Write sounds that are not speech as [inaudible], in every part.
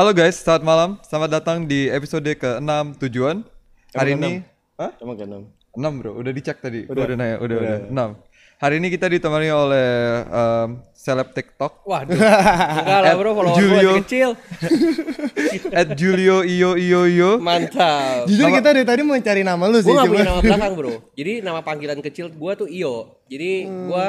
Halo guys, selamat malam. Selamat datang di episode ke-6 tujuan. Hari Emang ini Hah? Emang ke enam. 6 bro, udah dicek tadi. Udah. udah nanya, udah, Udah. udah. 6. Hari ini kita ditemani oleh um, seleb TikTok Waduh, [laughs] enggak lah bro, follower Julio. kecil. [laughs] at Julio Iyo Iyo Iyo. Mantap. Jujur kita dari tadi mau cari nama lu sih. Gue gak cuma- punya nama belakang [laughs] bro. Jadi nama panggilan kecil gue tuh Iyo. Jadi gue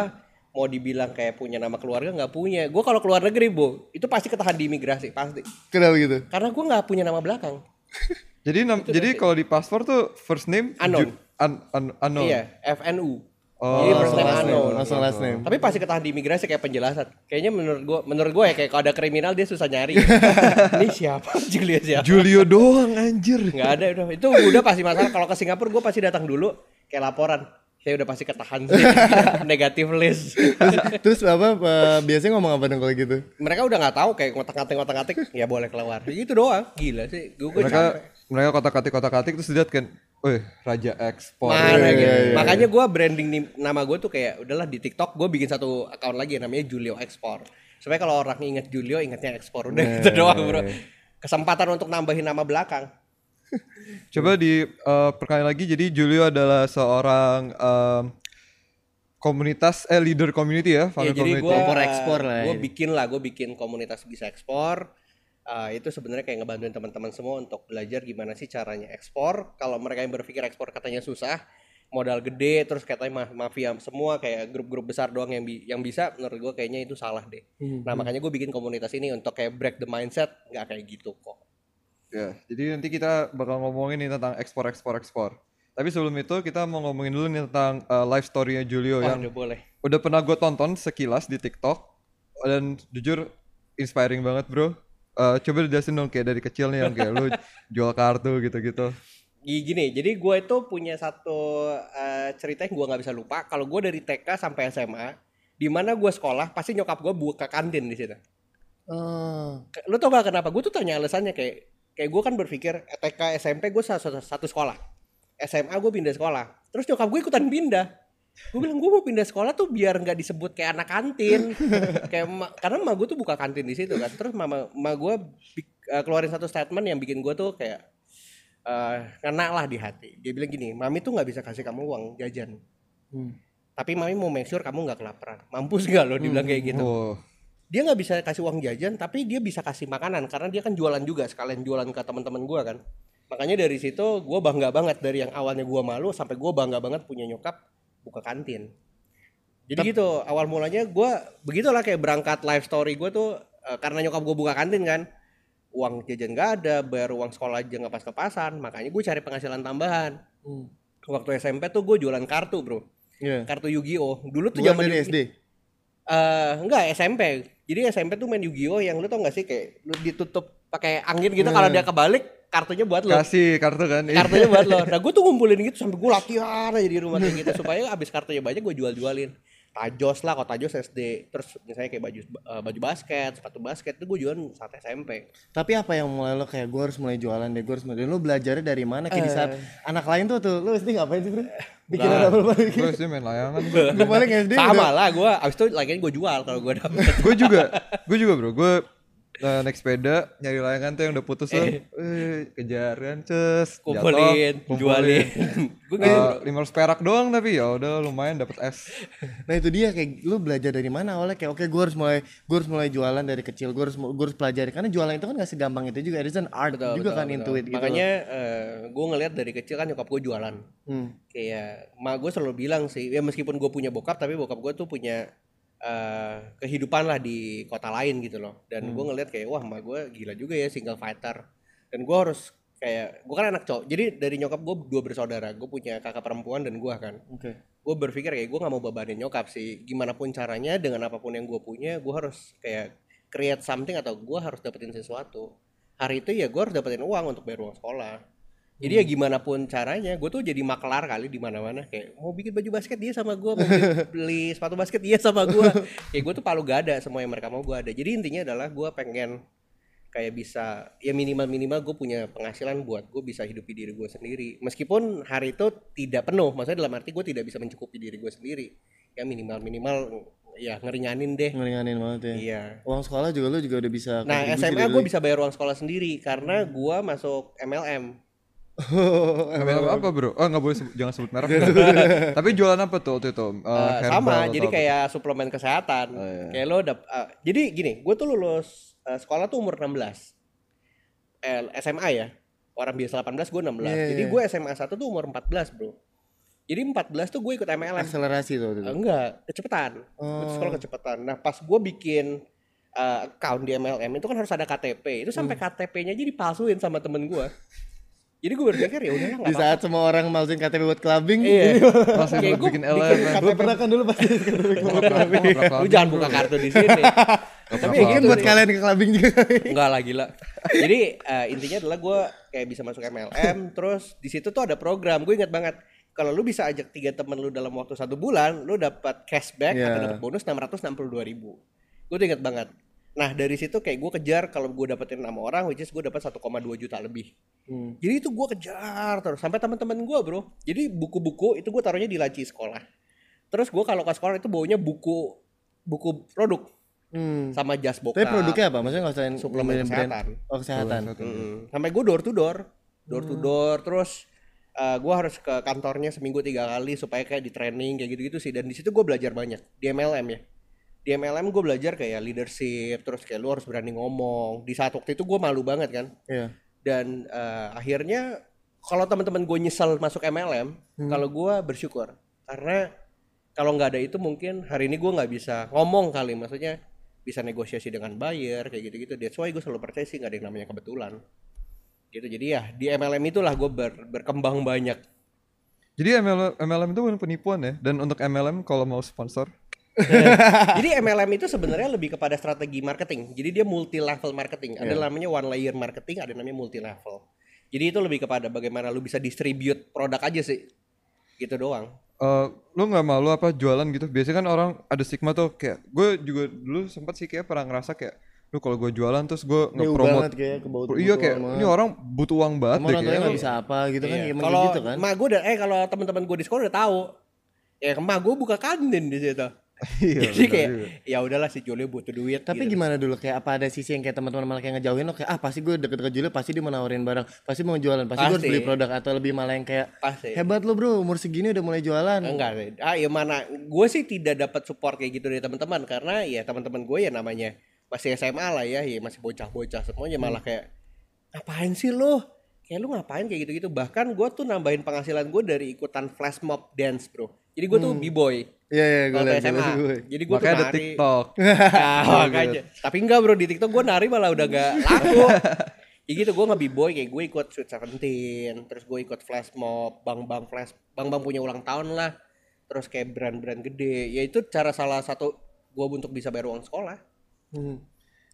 mau dibilang kayak punya nama keluarga nggak punya. Gue kalau keluar negeri bu, itu pasti ketahan di imigrasi pasti. Kenapa gitu? Karena gue nggak punya nama belakang. [laughs] Jadi nam- jadi kalau di paspor tuh first name Unknown. Un- un- unknown. Iya, FNU. Oh, Jadi first name Last name, unknown. langsung last name. Tapi pasti ketahan di imigrasi kayak penjelasan. Kayaknya menurut gue, menurut gue ya kayak kalau ada kriminal dia susah nyari. [laughs] Ini siapa? [laughs] Julia siapa? Julio doang anjir. Nggak ada udah. Itu udah pasti masalah. Kalau ke Singapura gue pasti datang dulu kayak laporan. Saya udah pasti ketahan sih. [laughs] Negatif list. Terus, terus apa eh, biasanya ngomong apa dong kalau gitu? Mereka udah nggak tahu kayak ngotak-ngatik ngotak-ngatik ya boleh keluar. Gitu doang. Gila sih. Gue Mereka capek. mereka kotak-katik kotak-katik terus lihat kan, "Wih, raja ekspor." Mana iya, gitu. iya. Makanya gue branding nih, nama gue tuh kayak udahlah di TikTok gue bikin satu account lagi namanya Julio Export. Supaya kalau orang inget Julio ingetnya ekspor udah gitu doang bro. Kesempatan untuk nambahin nama belakang. [laughs] Coba di eh, perkali lagi jadi Julio adalah seorang em, komunitas eh leader community ya, Ya, jadi community. gue Kompor ekspor lah Gue ya. bikin lah, gue bikin komunitas bisa ekspor. Ah, itu sebenarnya kayak ngebantuin teman-teman semua untuk belajar gimana sih caranya ekspor. Kalau mereka yang berpikir ekspor katanya susah, modal gede, terus katanya ma- mafia semua kayak grup-grup besar doang yang bi- yang bisa. Menurut gue kayaknya itu salah deh. Nah makanya gue bikin komunitas ini untuk kayak break the mindset, nggak kayak gitu kok. Ya, jadi nanti kita bakal ngomongin nih tentang ekspor ekspor ekspor. Tapi sebelum itu kita mau ngomongin dulu nih tentang eh, life story-nya Julio Wah, yang udah boleh. udah pernah gue tonton sekilas di TikTok dan jujur inspiring banget bro. Eh, coba dijelasin dong kayak dari kecil nih yang kayak lu [laughs] jual kartu gitu-gitu. Gi- Gini, jadi gue itu punya satu eh, cerita yang gue nggak bisa lupa. Kalau gue dari TK sampai SMA, di mana gue sekolah, pasti nyokap gue buka kantin di situ. Oh. Ke- Lu tau gak kenapa? Gue tuh tanya alasannya kayak kayak gue kan berpikir eh, TK SMP gue satu, satu sekolah, SMA gue pindah sekolah. Terus nyokap gue ikutan pindah. Gue bilang gue mau pindah sekolah tuh biar nggak disebut kayak anak kantin. [laughs] kayak ma- karena emak gue tuh buka kantin di situ kan. Terus mama emak gue eh, keluarin satu statement yang bikin gue tuh kayak eh kena lah di hati. Dia bilang gini, mami tuh nggak bisa kasih kamu uang jajan. Hmm. Tapi mami mau make sure kamu nggak kelaparan. Mampus gak lo dibilang kayak gitu Oh, dia nggak bisa kasih uang jajan tapi dia bisa kasih makanan karena dia kan jualan juga sekalian jualan ke teman-teman gua kan makanya dari situ gua bangga banget dari yang awalnya gua malu sampai gua bangga banget punya nyokap buka kantin jadi gitu awal mulanya gua begitulah kayak berangkat life story gua tuh eh, karena nyokap gua buka kantin kan uang jajan nggak ada bayar uang sekolah aja nggak pas-pasan makanya gue cari penghasilan tambahan Hmm. waktu SMP tuh gue jualan kartu bro Iya. kartu Yu-Gi-Oh dulu tuh zaman SD. Eh enggak SMP. Jadi SMP tuh main Yu-Gi-Oh yang lu tau gak sih kayak lu ditutup pakai angin gitu kalau dia kebalik kartunya buat lo. kasih kartu kan. Kartunya buat lo. Nah gue tuh ngumpulin gitu sampai gue latihan aja di rumah kayak gitu [laughs] supaya abis kartunya banyak gue jual-jualin. Tajos lah, kalau Tajos SD. Terus misalnya kayak baju eh, baju basket, sepatu basket itu gue jualan saat SMP. Tapi apa yang mulai lo kayak gue harus mulai jualan deh, gue harus mulai. Lo belajarnya dari mana? Kayak di saat anak lain tuh tuh, lo SD ngapain sih bro? Bikin Nah. apa balik? Gue sih main layangan. Gue paling SD Sama udah. lah gue, abis itu lagi gue jual kalau gue dapet. gue juga, gue juga bro. Gue eh, naik sepeda nyari layangan tuh yang udah putus tuh, eh, kejar kan, ces, Kumpulin, jatuh, jualin. [laughs] gue bro. lima ratus perak doang tapi ya udah lumayan dapat es. Nah itu dia kayak lo belajar dari mana awalnya kayak oke gue harus mulai gue harus mulai jualan dari kecil gue harus gue harus pelajari karena jualan itu kan gak segampang itu juga it's an art Betul, juga betul, kan betul. into it gitu Makanya gue ngeliat dari kecil kan nyokap gue jualan. Hmm. kayak mak gue selalu bilang sih ya meskipun gue punya bokap tapi bokap gue tuh punya eh, kehidupan lah di kota lain gitu loh. Dan gue ngeliat kayak wah mak gue gila juga ya single fighter. Dan gue harus kayak gue kan anak cowok. Jadi dari nyokap gue dua bersaudara gue punya kakak perempuan dan gue kan. Oke. Gue berpikir kayak gue nggak mau bebanin nyokap sih. Gimana pun caranya dengan apa pun yang gue punya gue harus kayak create something atau gue harus dapetin sesuatu. Hari itu ya gue harus dapetin uang untuk bayar uang sekolah jadi ya gimana pun caranya gue tuh jadi maklar kali di mana-mana. Kayak mau bikin baju basket dia sama gue mau [laughs] beli, sepatu basket dia sama gue kayak gue tuh palu gak ada semua yang mereka mau gue ada. Jadi intinya adalah gue pengen kayak bisa ya minimal minimal gue punya penghasilan buat gue bisa hidupi diri gue sendiri. Meskipun hari itu tidak penuh maksudnya dalam arti gue tidak bisa mencukupi diri gue sendiri. Ya minimal minimal ya ngeringanin deh. Ngeringanin banget ya. Iya. Uang sekolah juga lu juga udah bisa nah SMA gue lu. bisa bayar uang sekolah sendiri karena gue masuk MLM [laughs] MLM apa bro? Oh nggak boleh sebut, jangan sebut merek. [laughs] [laughs] Tapi jualan apa tuh waktu itu? Eh, herbal sama jadi kayak suplemen kesehatan Oh, iya. kayak lo dap eh, jadi gini gue tuh lulus eh, sekolah tuh umur 16 eh, SMA ya orang biasa 18 gue 16 Iya, jadi gue SMA 1 tuh umur 14 bro jadi 14 tuh gue ikut MLM akselerasi tuh waktu itu. Eh, enggak kecepatan gue Oh. sekolah kecepatan nah pas gue bikin eh, account di MLM itu kan harus ada KTP itu sampai Hmm. KTP-nya jadi palsuin sama temen gue jadi gue berpikir ya udahlah di apa saat semua orang masukin KTP buat clubbing iya [laughs] Kayak buat bikin LM. gue pernah kan dulu pasti lu jangan buka kartu di sini tapi ya mungkin gitu buat sih. kalian ke clubbing juga Enggak lah gila. Jadi eh, intinya adalah gue kayak bisa masuk MLM, terus di situ tuh ada program. Gue ingat banget kalau lu bisa ajak tiga temen lu dalam waktu satu bulan, lu dapat cashback Iya. atau dapat bonus 662 ribu. Gue tuh ingat banget. Nah dari situ kayak gue kejar kalau gue dapetin enam orang, which is gue dapat 1,2 juta lebih. Hmm. Jadi itu gue kejar terus sampai teman-teman gue bro. Jadi buku-buku itu gue taruhnya di laci sekolah. Terus gue kalau ke sekolah itu baunya buku buku produk Hmm. sama jas bokap. Tapi produknya apa? Maksudnya nggak usah suplemen brand- kesehatan. Oh kesehatan. Mm. Sampai gue door to door, door to door, terus uh, gue harus ke kantornya seminggu tiga kali supaya kayak di training kayak gitu-gitu sih. Dan di situ gue belajar banyak di MLM ya. Di MLM gue belajar kayak leadership, terus kayak lu harus berani ngomong. Di saat waktu itu gue malu banget kan. Iya. Dan uh, akhirnya kalau teman-teman gue nyesel masuk MLM, kalau gue bersyukur karena kalau nggak ada itu mungkin hari ini gue nggak bisa ngomong kali, maksudnya bisa negosiasi dengan buyer kayak gitu-gitu. That's why gue selalu percaya sih nggak ada yang namanya kebetulan. Gitu jadi ya di MLM itulah gue ber- berkembang banyak. Jadi MLM, MLM itu bukan penipuan ya. Dan untuk MLM kalau mau sponsor, [laughs] jadi MLM itu sebenarnya lebih kepada strategi marketing. Jadi dia multi level marketing. Ada namanya one layer marketing, ada namanya multi level. Jadi itu lebih kepada bagaimana lu bisa distribute produk aja sih. Gitu doang. eh lu nggak malu apa jualan gitu? Biasanya kan orang ada stigma tuh kayak gue juga dulu sempat sih kayak pernah ngerasa kayak lu kalau gue jualan terus gue banget kayak iya kayak ini orang butuh uang banget Emang deh kayak bisa apa gitu kan? Iya. Emang Kalau gitu kan? emak gue udah eh kalau teman-teman gue di sekolah udah tahu. Ya emak gue buka kantin di situ. Iya, Jadi kayak ya udahlah si Julio butuh duit. Tapi gitu. gimana dulu kayak apa ada sisi yang kayak teman-teman malah kayak ngejauhin lo kayak ah pasti gue deket-deket Julio pasti dia mau nawarin barang, pasti mau jualan, pasti, gue harus Pasti. beli produk atau lebih malah yang kayak pasti. hebat lo bro umur segini udah mulai jualan. Enggak sih. Ah ya mana? Gue sih tidak dapat support kayak gitu dari teman-teman karena ya teman-teman gue ya namanya masih SMA lah ya, ya masih bocah-bocah semuanya malah kayak ngapain sih lo? Kayak lu ngapain kayak gitu-gitu. Bahkan gue tuh nambahin penghasilan gue dari ikutan flash mob dance bro. Jadi gue tuh b-boy. Iya iya gue liat SMA. gue. Jadi gue tuh Makanya ada nari. TikTok. [laughs] Nah, makanya. Tapi enggak bro di TikTok gue nari malah udah gak laku. [laughs] Ya gitu gue nge-b-boy kayak gue ikut Sweet Seventeen, terus gue ikut flash mob, bang-bang flash, bang-bang punya ulang tahun lah. Terus kayak brand-brand gede. Ya itu cara salah satu gue untuk bisa bayar uang sekolah. Hmm.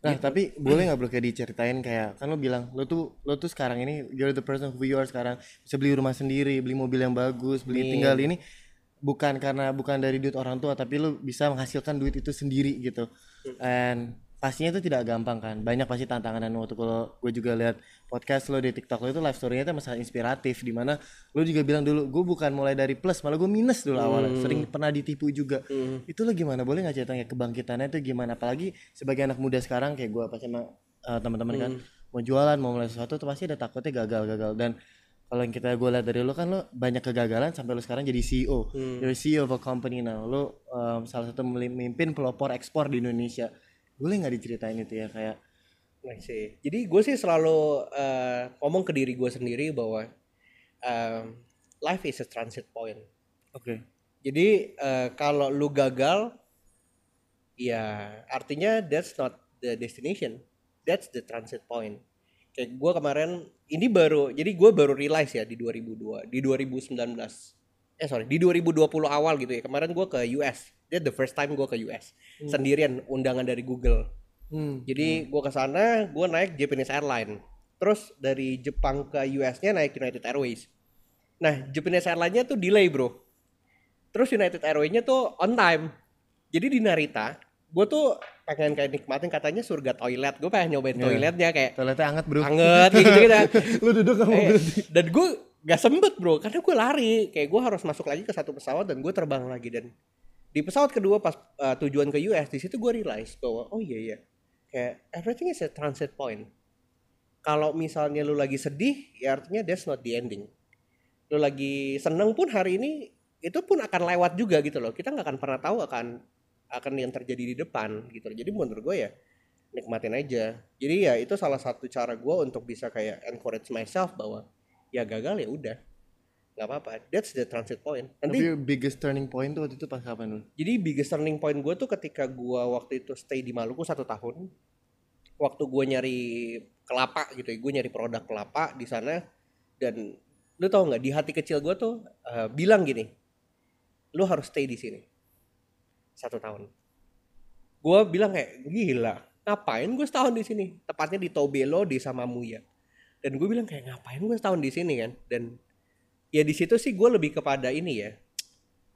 Nah tapi [clears throat] boleh nggak bro kayak diceritain kayak kan lo bilang lo tuh lo tuh sekarang ini you're the person who you are sekarang bisa beli rumah sendiri beli mobil yang bagus beli Amin. tinggal ini bukan karena bukan dari duit orang tua tapi lo bisa menghasilkan duit itu sendiri gitu. And pastinya itu tidak gampang kan. Banyak pasti tantangan dan waktu kalau gue juga lihat podcast lo di TikTok lo itu life story-nya itu masalah inspiratif di mana lo juga bilang dulu gue bukan mulai dari plus malah gue minus dulu awalnya. Sering pernah ditipu juga. Itu lo gimana? Boleh nggak cerita kayak kebangkitannya itu gimana? Apalagi sebagai anak muda sekarang kayak gue pasti sama uh, teman-teman kan mau jualan mau mulai sesuatu tuh pasti ada takutnya gagal-gagal. Dan kalau yang kita gue lihat dari lo kan lo banyak kegagalan sampai lo sekarang jadi CEO you're CEO of a company. Now lo um, salah satu memimpin pelopor ekspor di Indonesia. Boleh nggak diceritain itu ya kayak? Nah, sih. Jadi gue sih selalu eh, ngomong ke diri gue sendiri bahwa eh, life is a transit point. oke. Jadi eh, kalau lu gagal, ya artinya that's not the destination, that's the transit point. Kayak gue kemarin ini baru, jadi gue baru realize ya di 2002, di 2019, eh sorry di 2020 awal gitu ya. Kemarin gue ke US, that's the first time gue ke US sendirian, undangan dari Google. hmm. Jadi gue ke sana, gue naik Japanese Airline. Terus dari Jepang ke US-nya naik United Airways. Nah, Japanese Airline-nya tuh delay, Bro. Terus United Airways-nya tuh on time. Jadi di Narita, gue tuh pengen kayak nikmatin katanya surga toilet. Gue pengen nyobain Iya. toiletnya kayak toiletnya hangat bro anget gitu gitu. lo [laughs] duduk sama Eh, dan gue gak sempet bro, karena gue lari. Kayak gue harus masuk lagi ke satu pesawat dan gue terbang lagi dan di pesawat kedua pas uh, tujuan ke US di situ gue realize bahwa oh iya iya kayak everything is a transit point kalau misalnya lu lagi sedih ya artinya that's not the ending lu lagi seneng pun hari ini itu pun akan lewat juga gitu loh kita nggak akan pernah tahu akan akan yang terjadi di depan gitu. Jadi menurut gue ya nikmatin aja. Jadi ya itu salah satu cara gue untuk bisa kayak encourage myself bahwa ya gagal ya udah. Nggak apa-apa. That's the transit point. Nanti Tapi biggest turning point tuh waktu itu pas kapan dulu? jadi biggest turning point gue tuh ketika gue waktu itu stay di Maluku satu tahun waktu gue nyari kelapa gitu ya gue nyari produk kelapa di sana dan lu tau nggak di hati kecil gue tuh eh, bilang gini lu harus stay di sini satu tahun. Gue bilang kayak gila ngapain gue setahun di sini? Tepatnya di Tobelo di Samamuya. Dan gue bilang kayak ngapain gue setahun di sini kan? Dan ya di situ sih gue lebih kepada ini ya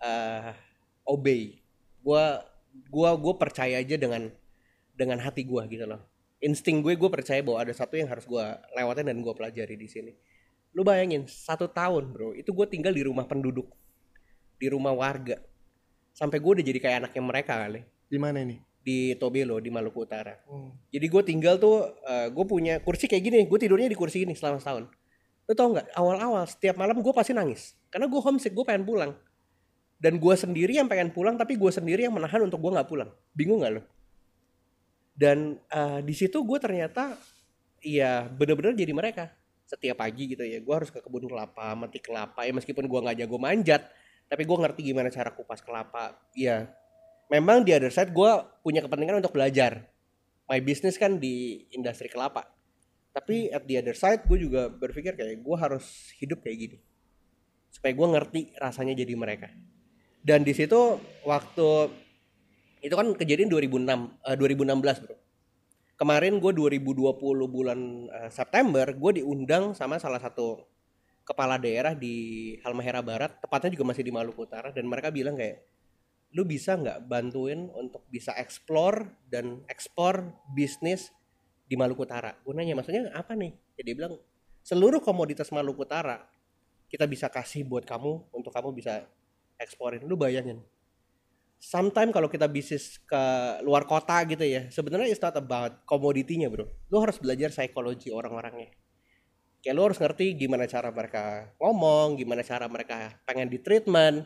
eh obey. Gue gua gue percaya aja dengan dengan hati gue gitu loh. Insting gue gue percaya bahwa ada satu yang harus gue lewatin dan gue pelajari di sini. Lu bayangin satu tahun bro itu gue tinggal di rumah penduduk di rumah warga sampai gue udah jadi kayak anaknya mereka kali. Di mana ini? di Tobelo di Maluku Utara. Hmm. jadi gue tinggal tuh gue punya kursi kayak gini. Gue tidurnya di kursi ini selama setahun. Lo tau nggak? Awal-awal setiap malam gue pasti nangis. Karena gue homesick gue pengen pulang. Dan gue sendiri yang pengen pulang tapi gue sendiri yang menahan untuk gue nggak pulang. Bingung nggak lo dan eh, di situ gue ternyata ya bener-bener jadi mereka. Setiap pagi gitu ya gue harus ke kebun kelapa metik kelapa ya meskipun gue nggak jago manjat tapi gue ngerti gimana cara kupas kelapa. Ya memang di other side gue punya kepentingan untuk belajar. My business kan di industri kelapa. Tapi at the other side gue juga berpikir kayak gue harus hidup kayak gini. Supaya gue ngerti rasanya jadi mereka. Dan di situ waktu itu kan kejadian 2006 eh, 2016 bro. Kemarin gue 2020 bulan eh, September gue diundang sama salah satu kepala daerah di Halmahera Barat tepatnya juga masih di Maluku Utara dan mereka bilang kayak lu bisa nggak bantuin untuk bisa explore dan ekspor bisnis di Maluku Utara gue nanya maksudnya apa nih jadi dia bilang seluruh komoditas Maluku Utara kita bisa kasih buat kamu untuk kamu bisa eksporin lu bayangin Sometimes kalau kita bisnis ke luar kota gitu ya, sebenarnya it's not about komoditinya bro. Lu harus belajar psikologi orang-orangnya. Kayak lu harus ngerti gimana cara mereka ngomong, gimana cara mereka pengen di treatment.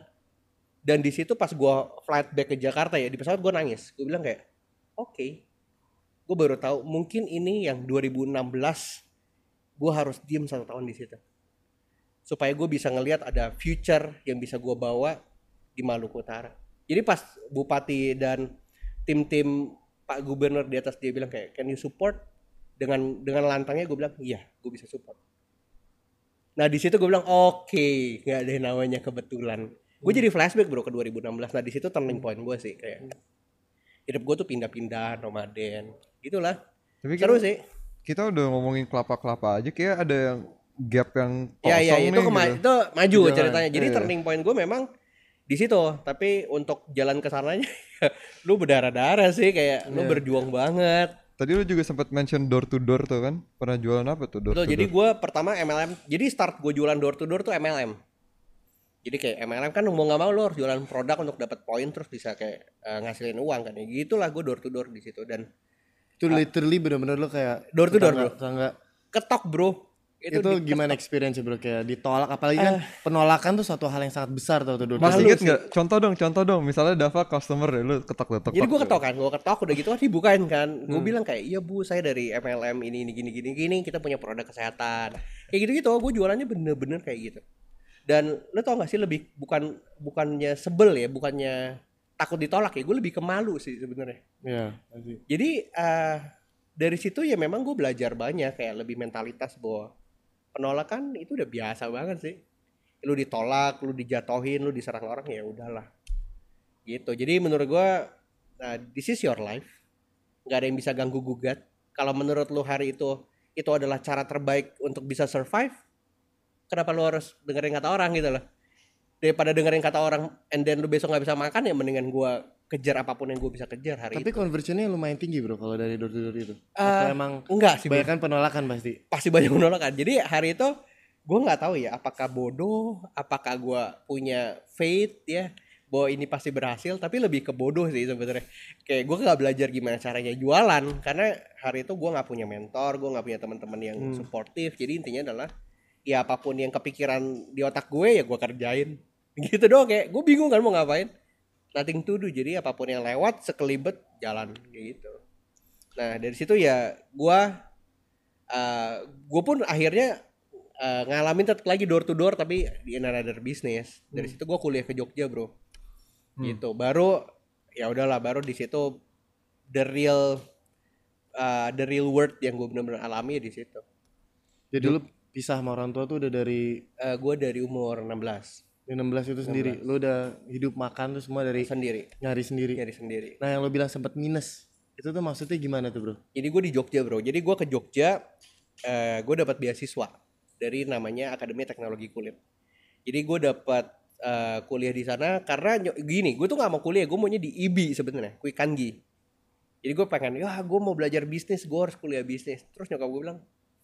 Dan di situ pas gua flight back ke Jakarta ya, di pesawat gua nangis. Gue bilang kayak, oke, gue baru tahu mungkin ini yang 2016 gue harus diem satu tahun di situ supaya gue bisa ngelihat ada future yang bisa gue bawa di Maluku Utara jadi pas bupati dan tim-tim Pak Gubernur di atas dia bilang kayak can you support dengan dengan lantangnya gue bilang iya gue bisa support nah di situ gue bilang oke nggak ada namanya kebetulan. Gue jadi flashback bro ke 2016 nah di situ turning point gue sih kayak hidup gue tuh pindah-pindah nomaden gitulah. Tapi seru kita, sih. kita udah ngomongin kelapa-kelapa aja kayak ada yang gap yang ya ya kosong itu nih kema- gitu. itu maju Jalan. ceritanya. Jadi Iya. turning point gue memang di situ. Tapi untuk jalan ke sananya [laughs] lu berdarah-darah sih kayak lu Iya. berjuang banget Tadi lu juga sempat mention door to door tuh kan? Pernah jualan apa tuh door Betul, to jadi door? gue pertama MLM jadi start gue jualan door to door tuh MLM jadi kayak MLM kan mau nggak mau lo harus jualan produk untuk dapat poin terus bisa kayak eh, ngasilin uang kan ya gitulah gue door to door di situ dan Itu literally bener-bener lo kayak Door to door, bro. tetangga. ketok bro Itu, di- gimana experience bro kayak ditolak apalagi kan penolakan tuh suatu hal yang sangat besar tau tuh to Masih inget nggak? Contoh dong, contoh dong. Misalnya Dava customer deh, lu ketok-ketok. Jadi gue ketok kan, gue ketok udah gitu kan dibukain kan. Gue Hmm. bilang kayak, iya bu saya dari MLM ini ini gini gini gini kita punya produk kesehatan. Kayak gitu gitu, gue jualannya bener-bener kayak gitu. Dan lo tau gak sih lebih bukan bukannya sebel ya, bukannya takut ditolak ya, gue lebih ke malu sih sebenarnya. Iya, pasti. Jadi eh dari situ ya memang gue belajar banyak kayak lebih mentalitas bahwa penolakan itu udah biasa banget sih. Lu ditolak, lu dijatohin, lu diserang orang ya udahlah. Gitu. Jadi menurut gue nah, this is your life. nggak ada yang bisa ganggu gugat. Kalau menurut lu hari itu itu adalah cara terbaik untuk bisa survive, kenapa lu harus dengerin kata orang gitu loh? Daripada dengerin kata orang and then lu besok nggak bisa makan ya mendingan gua kejar apa pun yang gue bisa kejar hari Tapi itu. conversionnya lumayan tinggi bro kalau dari door to door itu. Eh, Atau emang Enggak sih, kebanyakan penolakan pasti. pasti banyak penolakan. Jadi hari itu gue nggak tahu ya apakah bodoh, apakah gue punya faith ya bahwa ini pasti berhasil tapi lebih ke bodoh sih sebenarnya kayak gue nggak belajar gimana caranya jualan karena hari itu gue nggak punya mentor gue nggak punya teman-teman yang Hmm. suportif jadi intinya adalah ya apa pun yang kepikiran di otak gue ya gue kerjain [laughs] gitu doang kayak gue bingung kan mau ngapain nothing to do. Jadi apa pun yang lewat sekelibet jalan kayak gitu. Nah dari situ ya gue gue pun akhirnya eh, ngalamin tetap lagi door to door tapi di another business. Dari situ gue kuliah ke Jogja bro. Hmm. gitu. Baru ya udahlah baru di situ the real uh, the real world yang gue benar-benar alami di situ. Jadi lu pisah sama orang tua tuh udah dari Eh, gue dari umur 16 16 itu sendiri. Lu udah hidup makan tuh semua dari sendiri. nyari sendiri. nyari sendiri. Nah, yang lu bilang sempat minus. Itu tuh maksudnya gimana tuh, Bro? jadi gue di Jogja bro. Jadi gue ke Jogja eh gue dapat beasiswa dari namanya Akademi Teknologi Kulit. Jadi gue dapat eh, kuliah di sana karena gini gue tuh nggak mau kuliah gue maunya di IBI sebenarnya Kui Kangi. Jadi gue pengen ya gue mau belajar bisnis gue harus kuliah bisnis. Terus nyokap gue bilang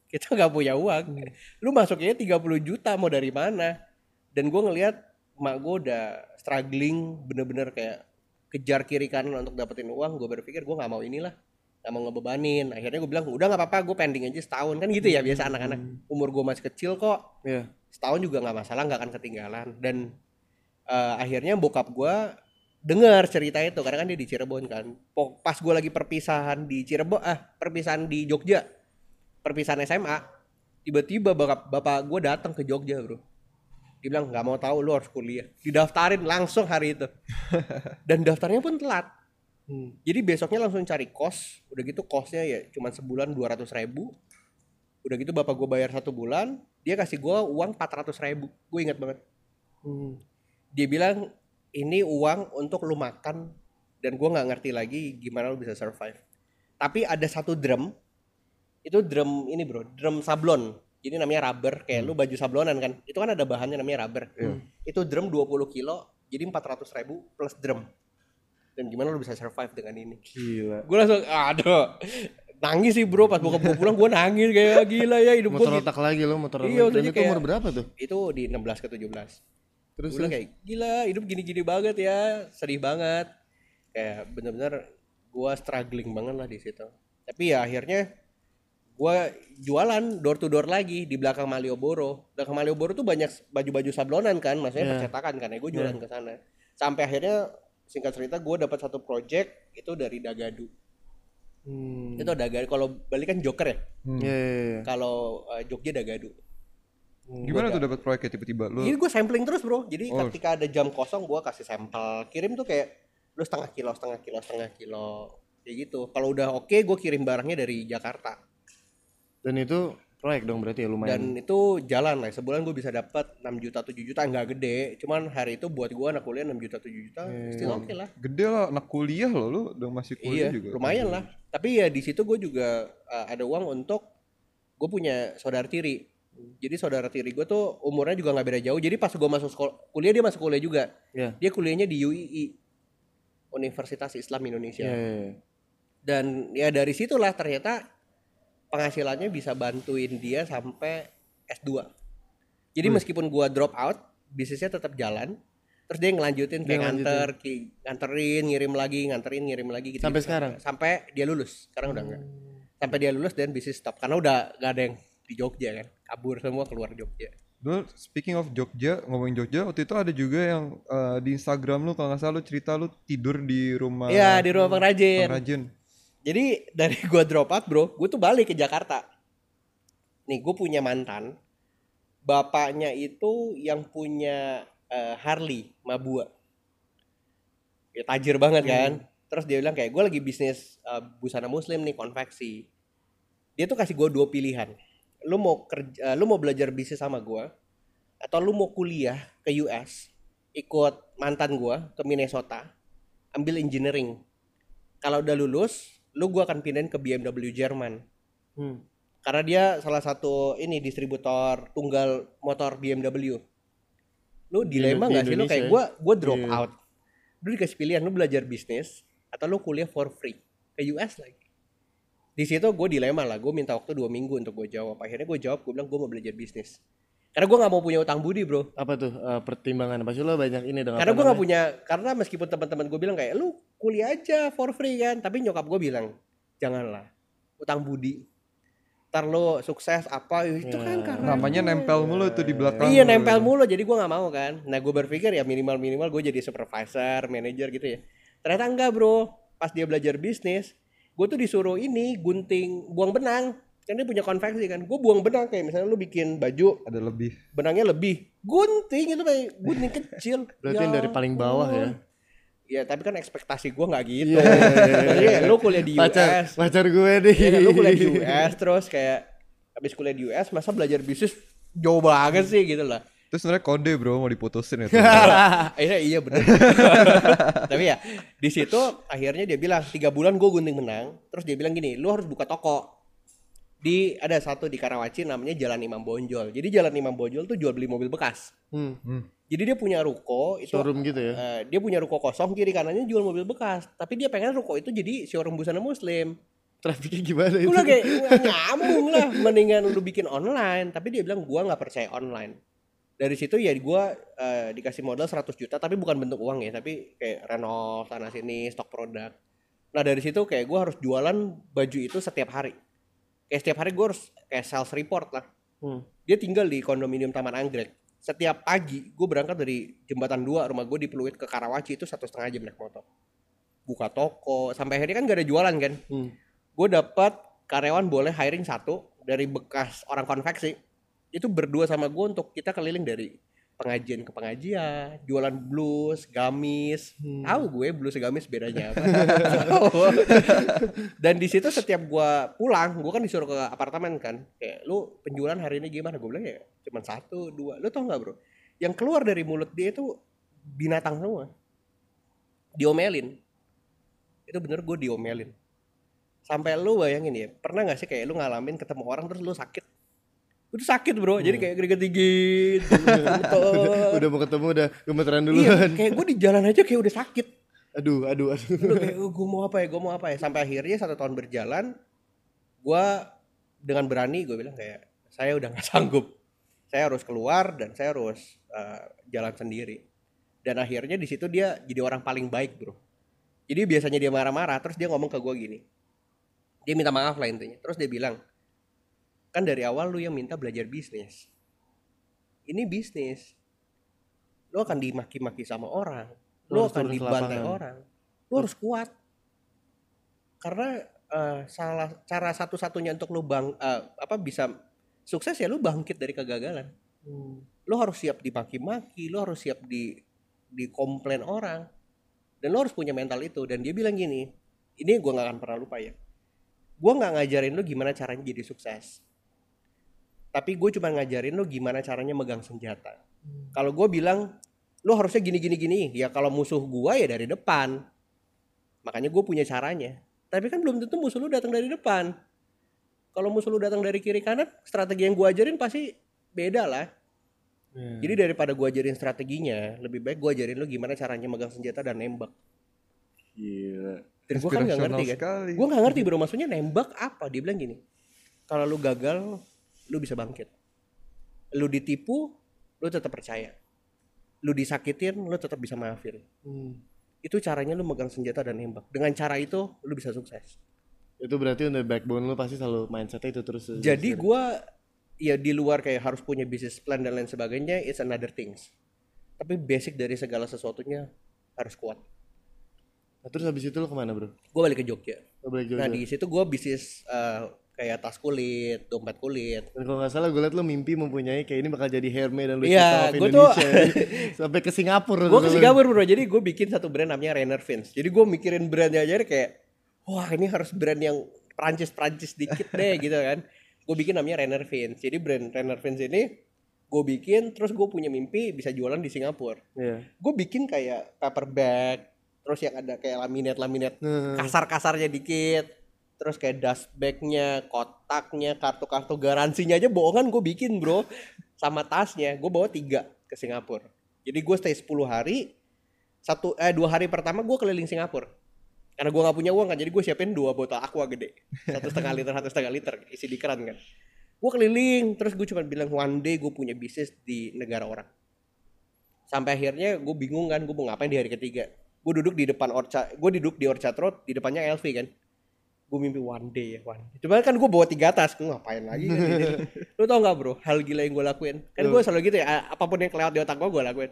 kita nggak punya uang. Lu masuknya 30 juta mau dari mana dan gue ngelihat mak gue udah struggling bener-bener kayak kejar kiri kanan untuk dapetin uang. Gue berpikir gue nggak mau inilah nggak mau ngebebanin. Akhirnya gue bilang udah nggak apa-apa gue pending aja setahun. Kan gitu ya biasa anak-anak. Umur gue masih kecil kok. Iya. setahun juga nggak masalah nggak akan ketinggalan. Dan eh, akhirnya bokap gue dengar cerita itu karena kan dia di Cirebon kan. Pas gue lagi perpisahan di Cirebon ah perpisahan di Jogja perpisahan SMA tiba-tiba bapak bapak gue datang ke Jogja bro bilang nggak mau tahu lu harus kuliah. Didaftarin langsung hari itu. [laughs] Dan daftarnya pun telat. Hmm. jadi besoknya langsung cari kos. Udah gitu kosnya ya cuma sebulan 200 ribu. Udah gitu bapak gue bayar satu bulan dia kasih gue uang 400 ribu. Gue ingat banget. Hmm. dia bilang ini uang untuk lu makan. Dan gue nggak ngerti lagi gimana lu bisa survive. Tapi ada satu drum. Itu drum ini bro drum sablon jadi namanya rubber kayak lu baju sablonan kan. Itu kan ada bahannya namanya rubber. Itu drum 20 kilo jadi 400 ribu plus drum. Dan gimana lu bisa survive dengan ini? Gila. gue langsung aduh. Nangis sih bro pas bokap gue pulang gue nangis kayak gila ya hidup gue Motor otak lagi lo, motor Iya. Dan itu umur berapa tuh? itu di 16 ke 17 Terus gue kayak gila hidup gini-gini banget ya sedih banget. Kayak bener-bener gue struggling banget lah di situ. Tapi ya akhirnya gue jualan door to door lagi di belakang Malioboro belakang Malioboro tuh banyak baju-baju sablonan kan maksudnya Iya. percetakan kan ya gue jualan ke sana sampai akhirnya singkat cerita gue dapat satu project itu dari Dagadu Hmm. itu Dagadu kalau balik kan Joker ya Iya, iya, iya. kalau eh, Jogja Dagadu Gimana tuh dapat proyeknya tiba-tiba lu? Jadi gue sampling terus bro. Jadi Oh. ketika ada jam kosong gue kasih sampel. Kirim tuh kayak lu setengah kilo, setengah kilo, setengah kilo. Kayak gitu. Kalau udah oke gue kirim barangnya dari Jakarta. Dan itu proyek dong berarti ya lumayan. Dan itu jalan lah. Sebulan gue bisa dapat 6 juta, 7 juta. Nggak gede. Cuman hari itu buat gue anak kuliah 6 juta, 7 juta. Still oke lah. Gede lah anak kuliah loh lu udah masih kuliah Iya, juga. lumayan lah. Tapi ya di situ gue juga uh, ada uang untuk gue punya saudara tiri. Jadi saudara tiri gue tuh umurnya juga nggak beda jauh. Jadi pas gue masuk sekolah, kuliah dia masuk kuliah juga. Iya. Dia kuliahnya di UII, Universitas Islam Indonesia. Iya, iya, iya. Dan ya dari situlah ternyata penghasilannya bisa bantuin dia sampai S2. Jadi meskipun gua drop out, bisnisnya tetap jalan. Terus dia ngelanjutin kayak nganter, ki- nganterin, ngirim lagi, nganterin, ngirim lagi gitu. Sampai sekarang? Sampai dia lulus. Sekarang udah enggak. Sampai dia lulus dan bisnis stop karena udah gak ada yang di Jogja kan. Kabur semua keluar Jogja. Dulu speaking of Jogja, ngomongin Jogja, waktu itu ada juga yang eh, di Instagram lu kalau nggak salah lu cerita lu tidur di rumah Iya, di rumah pengrajin. pengrajin. Jadi dari [laughs] gua drop out bro, gue tuh balik ke Jakarta. Nih gue punya mantan, bapaknya itu yang punya eh, Harley Mabua. Ya tajir banget kan. Terus dia bilang kayak gue lagi bisnis eh, busana muslim nih konveksi. Dia tuh kasih gue dua pilihan. Lu mau kerja, eh, lu mau belajar bisnis sama gue, atau lu mau kuliah ke US, ikut mantan gue ke Minnesota, ambil engineering. Kalau udah lulus, lu gua akan pindahin ke BMW Jerman. Hmm. Karena dia salah satu ini distributor tunggal motor BMW. Lu dilema di nggak sih lu kayak ya? gua gua drop Iya. out. Lu dikasih pilihan lu belajar bisnis atau lu kuliah for free ke US lagi. Di situ gue dilema lah, gue minta waktu dua minggu untuk gue jawab. Akhirnya gue jawab, gue bilang gue mau belajar bisnis. karena gue nggak mau punya utang budi bro Apa tuh eh, pertimbangan? Pasti lo banyak ini dong. karena gue nggak punya karena meskipun teman-teman gue bilang kayak lu kuliah aja for free kan tapi nyokap gue bilang janganlah utang budi ntar lo sukses apa itu kan Ya. karena Namanya nempel mulu tuh di belakang. Iya nempel mulu jadi gua nggak mau kan. Nah gue berpikir ya minimal minimal gue jadi supervisor, manager gitu ya. Ternyata enggak bro. Pas dia belajar bisnis, gue tuh disuruh ini gunting buang benang. Kan dia punya konveksi kan. Gue buang benang kayak misalnya lu bikin baju Ada lebih. benangnya lebih. Gunting itu kayak gunting kecil. Berarti yang dari paling bawah ya. Ya tapi kan ekspektasi gue nggak gitu. Iya, iya, iya, Jadi kayak lu kuliah di Pacar, US, pacar gue nih. ya kan, lu kuliah di US terus kayak habis kuliah di US masa belajar bisnis jauh banget sih gitu lah. Terus sebenarnya kode bro mau diputusin itu. akhirnya [laughs] iya bener [laughs] tapi ya di situ akhirnya dia bilang tiga bulan gue gunting menang terus dia bilang gini lu harus buka toko di ada satu di Karawaci namanya Jalan Imam Bonjol. Jadi Jalan Imam Bonjol tuh jual beli mobil bekas. Hmm, Hmm. jadi dia punya ruko itu showroom gitu ya. eh, dia punya ruko kosong kiri kanannya jual mobil bekas. Tapi dia pengen ruko itu jadi showroom busana muslim. Trafiknya gimana itu? gue udah kayak "Nggak nyambung lah mendingan lu bikin online. Tapi dia bilang gua nggak percaya online. Dari situ ya gua eh, dikasih modal 100 juta tapi bukan bentuk uang ya tapi kayak renov sana sini stok produk. Nah dari situ kayak gua harus jualan baju itu setiap hari kayak setiap hari gua harus kayak sales report lah. Hmm. dia tinggal di kondominium Taman Anggrek. Setiap pagi gue berangkat dari jembatan 2 rumah gue di Pluit ke Karawaci itu satu setengah jam naik motor. Buka toko sampai akhirnya kan gak ada jualan kan. Hmm. gue dapat karyawan boleh hiring satu dari bekas orang konveksi. Itu berdua sama gue untuk kita keliling dari pengajian ke pengajian jualan blus gamis. Hmm. tahu gue blus gamis bedanya apa? [laughs] Dan di situ setiap gue pulang gue kan disuruh ke apartemen kan. Kayak lu penjualan hari ini gimana? Gue bilang ya cuma satu dua. Lu tau nggak bro? Yang keluar dari mulut dia itu binatang semua. Diomelin. Itu bener gue diomelin. Sampai lu bayangin ya pernah nggak sih kayak lu ngalamin ketemu orang terus lu sakit itu sakit bro. Jadi kayak keringet dingin [laughs] udah mau ketemu udah gemeteran Oh. iya kayak gue di jalan aja kayak udah sakit. Aduh, aduh, aduh. Kayak gue mau apa ya gue mau apa ya? Sampai akhirnya satu tahun berjalan gue dengan berani gue bilang kayak saya udah nggak sanggup. Saya harus keluar dan saya harus uh, jalan sendiri. Dan akhirnya di situ dia jadi orang paling baik bro. Jadi biasanya dia marah-marah terus dia ngomong ke gue gini. Dia minta maaf lah intinya. Terus dia bilang kan dari awal lu yang minta belajar bisnis. Ini bisnis. Lu akan dimaki-maki sama orang. Lu lu akan dibantai lapangan. orang. Lu harus kuat. Karena eh, salah cara satu-satunya untuk lu bang eh, apa bisa sukses ya lu bangkit dari kegagalan. Lu harus siap dimaki-maki lu harus siap di dikomplain orang. Dan lu harus punya mental itu. Dan dia bilang gini ini gua nggak akan pernah lupa ya. Gua nggak ngajarin lu gimana caranya jadi sukses tapi gue cuma ngajarin lu gimana caranya megang senjata. Kalau gue bilang lu harusnya gini gini gini. Ya kalau musuh gua ya dari depan. Makanya gue punya caranya. Tapi kan belum tentu musuh lu datang dari depan. Kalau musuh lu datang dari kiri kanan strategi yang gua ajarin pasti beda lah. Iya. jadi daripada gua ajarin strateginya lebih baik gua ajarin lu gimana caranya megang senjata dan nembak. Gila. dan gue kan nggak Inspirational ngerti kan? Gue nggak ngerti bro. Maksudnya nembak apa? Dia bilang gini kalau lu gagal lu bisa bangkit lu ditipu lu tetap percaya lu disakitin lu tetap bisa maafin Hmm. itu caranya lu megang senjata dan nembak dengan cara itu lu bisa sukses Itu berarti under backbone lu pasti selalu mindsetnya itu terus. jadi gua ya di luar kayak harus punya bisnis plan dan lain sebagainya it's another things tapi basic dari segala sesuatunya harus kuat Nah, terus habis itu lu ke mana bro? gue balik ke Jogja balik nah Jogja. di situ gua bisnis eh, kayak tas kulit dompet kulit Dan kalau nggak salah gue liat lu mimpi mempunyai kayak ini bakal jadi Hermes dan Louis Vuitton of gua tuh- Indonesia. [laughs] Sampai ke Singapura. gue ke. Singapura bro jadi gue bikin satu brand namanya Rainer jadi gue mikirin brandnya aja kayak wah ini harus brand yang Prancis Prancis dikit deh gitu kan gue bikin namanya Rainer jadi brand Rainer ini gue bikin terus gue punya mimpi bisa jualan di Singapura Iya. gue bikin kayak paper bag terus yang ada kayak laminate Nah, kasar-kasarnya dikit terus kayak dust bagnya kotaknya kartu-kartu garansinya aja bohongan gue bikin bro. Sama tasnya gue bawa tiga ke Singapura. Jadi gue stay 10 hari satu eh dua hari pertama gue keliling Singapura. Karena gue nggak punya uang kan jadi gue siapin dua botol aqua gede. Satu setengah liter satu setengah liter isi di keran kan. Gue keliling terus gue cuma bilang one day gue punya bisnis di negara orang. Sampai akhirnya gue bingung kan gue mau ngapain di hari ketiga. Gue duduk di depan Orchard gue duduk di Orchard Road di depannya LV kan gue mimpi one day ya one day. Kan gue bawa tiga tas, gue ngapain lagi kan sini. [laughs] Lu tau gak bro, hal gila yang gue lakuin? Kan gue selalu gitu ya, apa pun yang kelewat di otak gue, gue lakuin.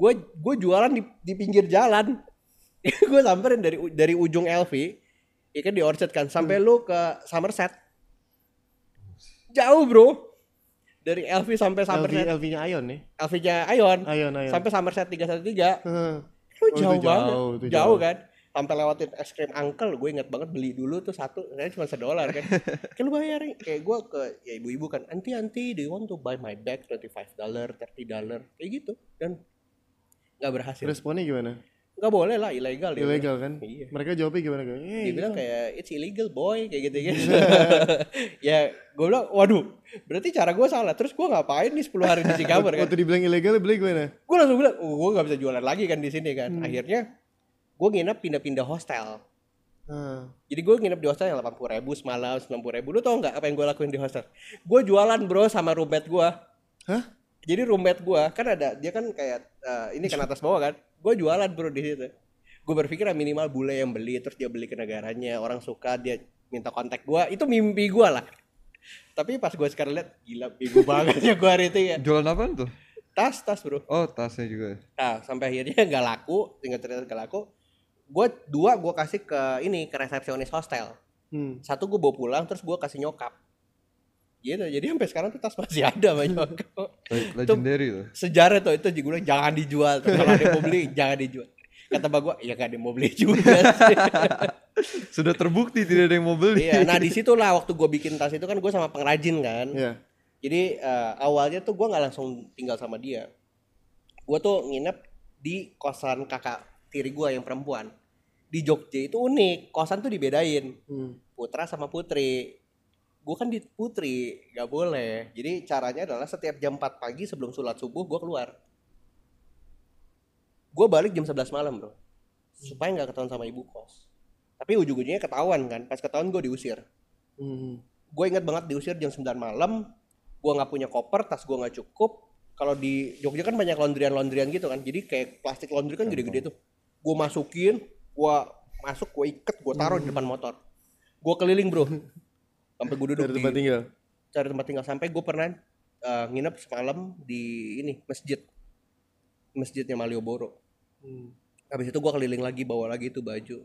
Gue gue jualan di, di pinggir jalan. [laughs] gue samperin dari dari ujung LV, ya kan di Orchard kan, sampai lu ke Somerset. Jauh bro. Dari LV sampai LV Somerset. LV-nya Ion nih. LV-nya Ion. Ion Ion. Sampai Somerset 313. Heeh. Lu Oh, jauh, jauh, banget. itu Jauh, jauh. kan. Sampai lewatin es krim uncle, gue inget banget beli dulu tuh satu, saya cuma sedolar kan. [laughs] kan lu bayarin kayak gue ke ya ibu-ibu kan, anti anti, do you want to buy my bag 25 dollar, 30 dollar, kayak gitu. Dan nggak berhasil. Responnya gimana? Nggak boleh lah, ilegal. dia Ilegal kan? Iya. Mereka jawabnya gimana kayak? Eh, Dia bilang gitu. kayak it's illegal boy kayak gitu gitu. [laughs] ya gue bilang waduh berarti cara gue salah. Terus gue ngapain nih 10 hari di Singapura kan? Waktu dibilang ilegal, beli gimana? gue langsung bilang, oh, gue gak bisa jualan lagi kan di sini kan. Hmm. Akhirnya gue nginep pindah-pindah hostel. Ah. Jadi gue nginep di hostel yang 80 ribu semalam, 90 ribu. Lu tau nggak apa yang gue lakuin di hostel? Gue jualan bro sama roommate gue. Hah? Jadi roommate gue kan ada, dia kan kayak eh, ini kan atas bawah kan. Gue jualan bro di situ. Gue berpikir minimal bule yang beli, terus dia beli ke negaranya, orang suka dia minta kontak gue. Itu mimpi gue lah. Tapi pas gue sekarang lihat, gila bego banget ya gue hari itu ya. Jualan apaan tuh? Tas, tas bro. Oh tasnya juga. Nah, sampai akhirnya nggak laku, tinggal cerita nggak laku. Gue dua gue kasih ke ini ke resepsionis hostel. Hmm. Satu gue bawa pulang, terus gue kasih nyokap. Gitu, jadi sampai sekarang tuh tas masih ada sama nyokap. Le- Legendary tuh. Sejarah tuh itu gue bilang jangan dijual. Tuh. Kalau ada mau beli, jangan dijual. Kata mbak gue, ya gak ada yang mau beli juga sih. [laughs] Sudah terbukti tidak ada yang mau beli. iya, nah di situlah waktu gue bikin tas itu kan gue sama pengrajin kan. Iya. Jadi eh, awalnya tuh gue nggak langsung tinggal sama dia. Gue tuh nginep di kosan kakak tiri gue yang perempuan. Di Jogja itu unik, kosan tuh dibedain. Hmm. Putra sama putri. Gue kan di putri, gak boleh. Jadi caranya adalah setiap jam 4 pagi sebelum sholat subuh gue keluar. Gue balik jam 11 malam bro. Supaya nggak ketahuan sama ibu kos. Tapi ujung-ujungnya ketahuan kan. Pas ketahuan gue diusir Hmm. gue inget banget diusir jam 9 malam gue nggak punya koper tas gue nggak cukup kalau di Jogja kan banyak laundryan laundryan gitu kan jadi kayak plastik laundry kan gede-gede tuh gue masukin gue masuk gue iket gue taruh di depan motor. Gue keliling bro. Sampai gue duduk Dari di tempat tinggal. cari tempat tinggal. Sampai gue pernah eh, nginep semalam di ini masjid. Masjidnya Malioboro. Hmm. habis itu gue keliling lagi bawa lagi itu baju.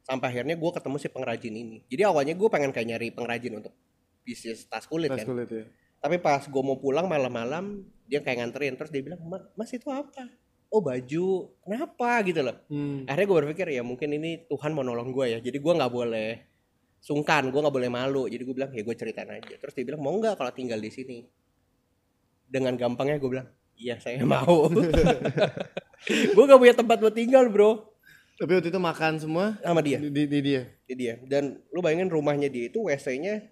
Sampai akhirnya gue ketemu si pengrajin ini. Jadi awalnya gue pengen kayak nyari pengrajin untuk bisnis tas kulit Tas kan. kulit ya. tapi pas gue mau pulang malam-malam dia kayak nganterin. Terus dia bilang "Ma- mas itu apa oh baju kenapa? Gitu loh. Hmm. akhirnya gue berpikir ya mungkin ini Tuhan mau nolong gue ya. Jadi gue nggak boleh sungkan gue nggak boleh malu. Jadi gue bilang ya gue ceritain aja. Terus dia bilang mau nggak kalau tinggal di sini? Dengan gampangnya gue bilang iya saya [laughs] mau. [laughs] Gue gak punya tempat buat tinggal bro. Tapi waktu itu makan semua? Sama dia. Di, di, di dia. di dia. Dan lu bayangin rumahnya dia itu WC-nya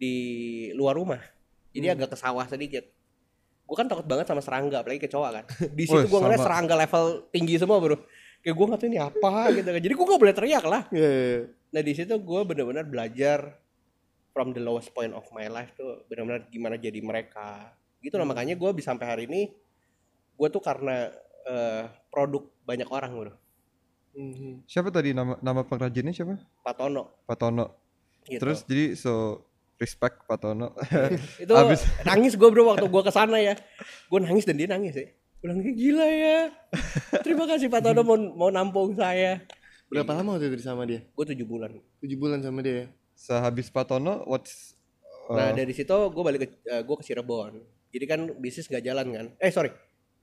di luar rumah. Jadi agak ke sawah sedikit gue kan takut banget sama serangga apalagi kecoa kan di situ gue ngeliat serangga level tinggi semua bro kayak gue nggak tahu ini apa gitu kan jadi gue gak boleh teriak lah Iya, iya, iya. nah di situ gue benar-benar belajar from the lowest point of my life tuh benar-benar gimana jadi mereka gitu lah makanya gue bisa sampai hari ini gue tuh karena eh, produk banyak orang bro Mhm. Siapa tadi nama nama pengrajinnya siapa? Pak Tono Pak Tono. gitu. Terus jadi so respect Pak Tono. [laughs] itu Abis- nangis gue bro waktu gue ke sana ya. Gue nangis dan dia nangis ya. Gue bilang gila ya. [laughs] Terima kasih Pak Tono mau mau nampung saya. Berapa lama waktu itu sama dia? gue tujuh bulan. Tujuh bulan sama dia ya? Sehabis Pak Tono what's uh, nah dari situ gue balik ke gue ke Cirebon. Jadi kan bisnis gak jalan kan. Eh sorry.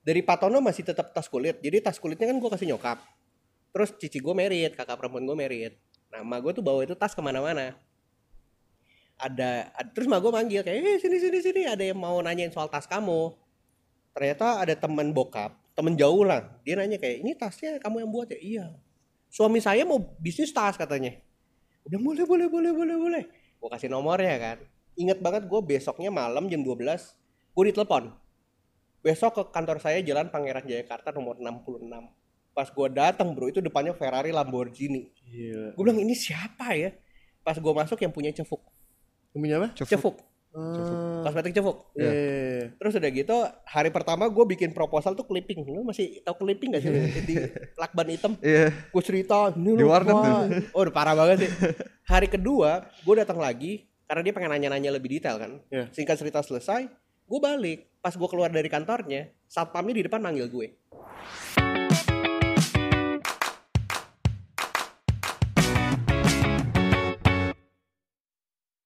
Dari Pak Tono masih tetap tas kulit. Jadi tas kulitnya kan gue kasih nyokap. Terus cici gue merit kakak perempuan gue merit. Nah emak gue tuh bawa itu tas ke mana-mana ada, ad- terus emak gue manggil kayak eh sini sini sini ada yang mau nanyain soal tas kamu. Ternyata ada teman bokap temen jauh lah. Dia nanya kayak ini tasnya kamu yang buat ya? Iya. Suami saya mau bisnis tas katanya. Udah boleh boleh boleh boleh boleh. Gue kasih nomornya kan. Inget banget gue besoknya malam jam 12 gue ditelepon. Besok ke kantor saya jalan Pangeran Jayakarta nomor 66 pas gue datang bro itu depannya Ferrari Lamborghini. Gue bilang ini siapa ya? Pas gue masuk yang punya cefuk Punya apa? Cefuk. cefuk Oh. kosmetik Iya. iya, iya. terus udah gitu hari pertama gue bikin proposal tuh clipping lu masih tahu clipping gak sih di lakban hitam Iya. gue cerita ini Di warnet Pak. oh udah parah banget sih hari kedua gue datang lagi karena dia pengen nanya-nanya lebih detail kan Iya. singkat cerita selesai gue balik pas gue keluar dari kantornya satpamnya di depan manggil gue